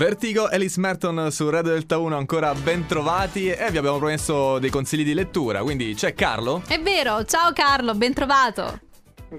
Vertigo, Alice Merton su Radio Delta 1 ancora ben trovati e vi abbiamo promesso dei consigli di lettura, quindi c'è Carlo? È vero, ciao Carlo, ben trovato.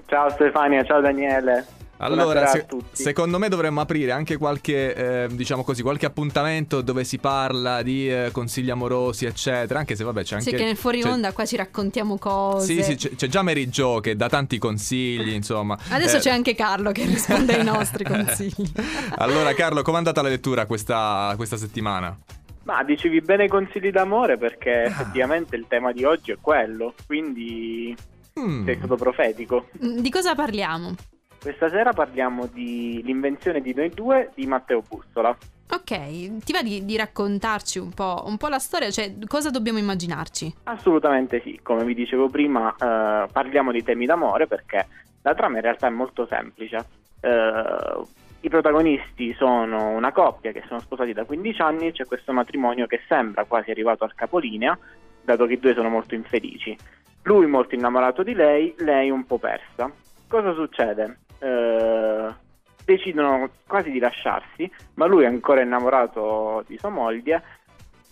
Ciao Stefania, ciao Daniele. Allora, se- secondo me dovremmo aprire anche qualche, eh, diciamo così, qualche appuntamento dove si parla di eh, consigli amorosi, eccetera. Anche se, vabbè, c'è anche. Sì, che nel fuori c'è- onda qua ci raccontiamo cose. Sì, sì, c'è, c'è già Mary Jo che dà tanti consigli, insomma. Adesso Eh, c'è anche Carlo che risponde ai nostri consigli. Allora, Carlo, com'è andata la lettura questa, questa settimana? Ma dicevi bene i consigli d'amore perché Ah. effettivamente il tema di oggi è quello, quindi Mm. sei stato profetico. Mm, Di cosa parliamo? Questa sera parliamo di L'invenzione di noi due di Matteo Bussola. Ok, ti va di, di raccontarci un po', un po' la storia? Cioè, cosa dobbiamo immaginarci? Assolutamente sì, come vi dicevo prima eh, parliamo di temi d'amore perché la trama in realtà è molto semplice. Eh, I protagonisti sono una coppia che sono sposati da 15 anni, c'è questo matrimonio che sembra quasi arrivato al capolinea, dato che i due sono molto infelici. Lui molto innamorato di lei, lei un po' persa. Cosa succede? Eh, decidono quasi di lasciarsi, ma lui ancora innamorato di sua moglie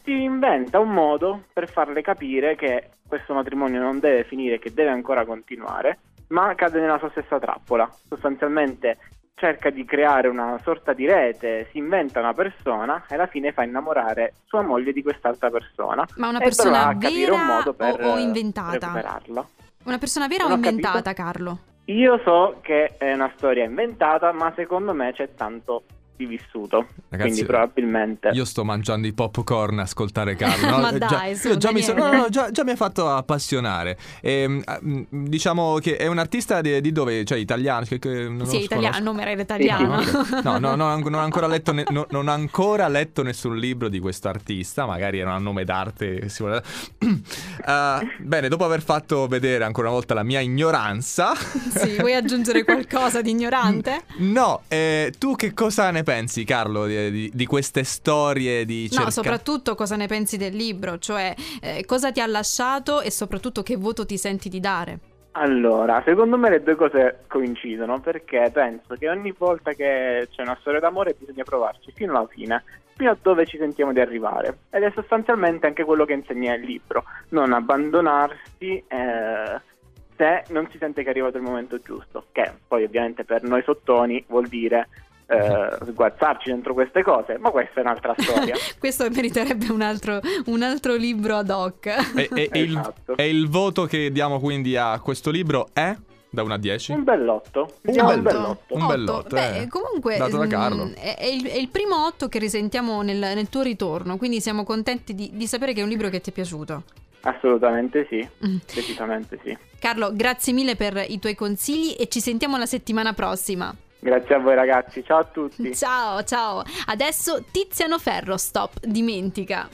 si inventa un modo per farle capire che questo matrimonio non deve finire, che deve ancora continuare, ma cade nella sua stessa trappola. Sostanzialmente cerca di creare una sorta di rete, si inventa una persona e alla fine fa innamorare sua moglie di quest'altra persona. Ma una persona capire un vera modo per o, o inventata? recuperarla. Una persona vera Non o ho capito. inventata, Carlo? Io so che è una storia inventata, ma secondo me c'è tanto vissuto. Ragazzi, quindi probabilmente Io sto mangiando i popcorn a ascoltare Carlo. no? Ma già, dai, io già mi, sono- no, no, già, già mi ha fatto appassionare. Ehm, ah, mm, diciamo che è un artista di, di dove? Cioè italiano? Che, che non sì, lo italiano, conosco. non era italiano. ok. No, no, no, non ho ancora letto, ne- no- non ho ancora letto nessun libro di questo artista, magari era un nome d'arte. si vuole- Ah, bene, dopo aver fatto vedere ancora una volta la mia ignoranza, sì, vuoi aggiungere qualcosa di ignorante? no, eh, tu che cosa ne pensi, Carlo, di, di- di queste storie di cerca- No, soprattutto cosa ne pensi del libro, cioè eh, cosa ti ha lasciato e soprattutto che voto ti senti di dare. Allora, secondo me le due cose coincidono perché penso che ogni volta che c'è una storia d'amore bisogna provarci fino alla fine, fino a dove ci sentiamo di arrivare. Ed è sostanzialmente anche quello che insegna il libro, non abbandonarsi eh, se non si sente che è arrivato il momento giusto, che poi ovviamente per noi sottoni vuol dire eh, sguazzarci dentro queste cose, ma questa è un'altra storia. Questo meriterebbe un altro, un altro libro ad hoc. E, e- e il, Esatto. e il voto che diamo quindi a questo libro è da 1 a 10? Un bellotto, Un diciamo un bellotto. Un Otto. bellotto, Beh, eh. comunque Dato da mm, Carlo. È, è il, è il primo otto che risentiamo nel, nel tuo ritorno, quindi siamo contenti di, di sapere che è un libro che ti è piaciuto. Assolutamente sì, Mm. decisamente sì. Carlo, grazie mille per i tuoi consigli e ci sentiamo la settimana prossima. Grazie a voi ragazzi, ciao a tutti. Ciao, ciao. Adesso Tiziano Ferro, stop, dimentica.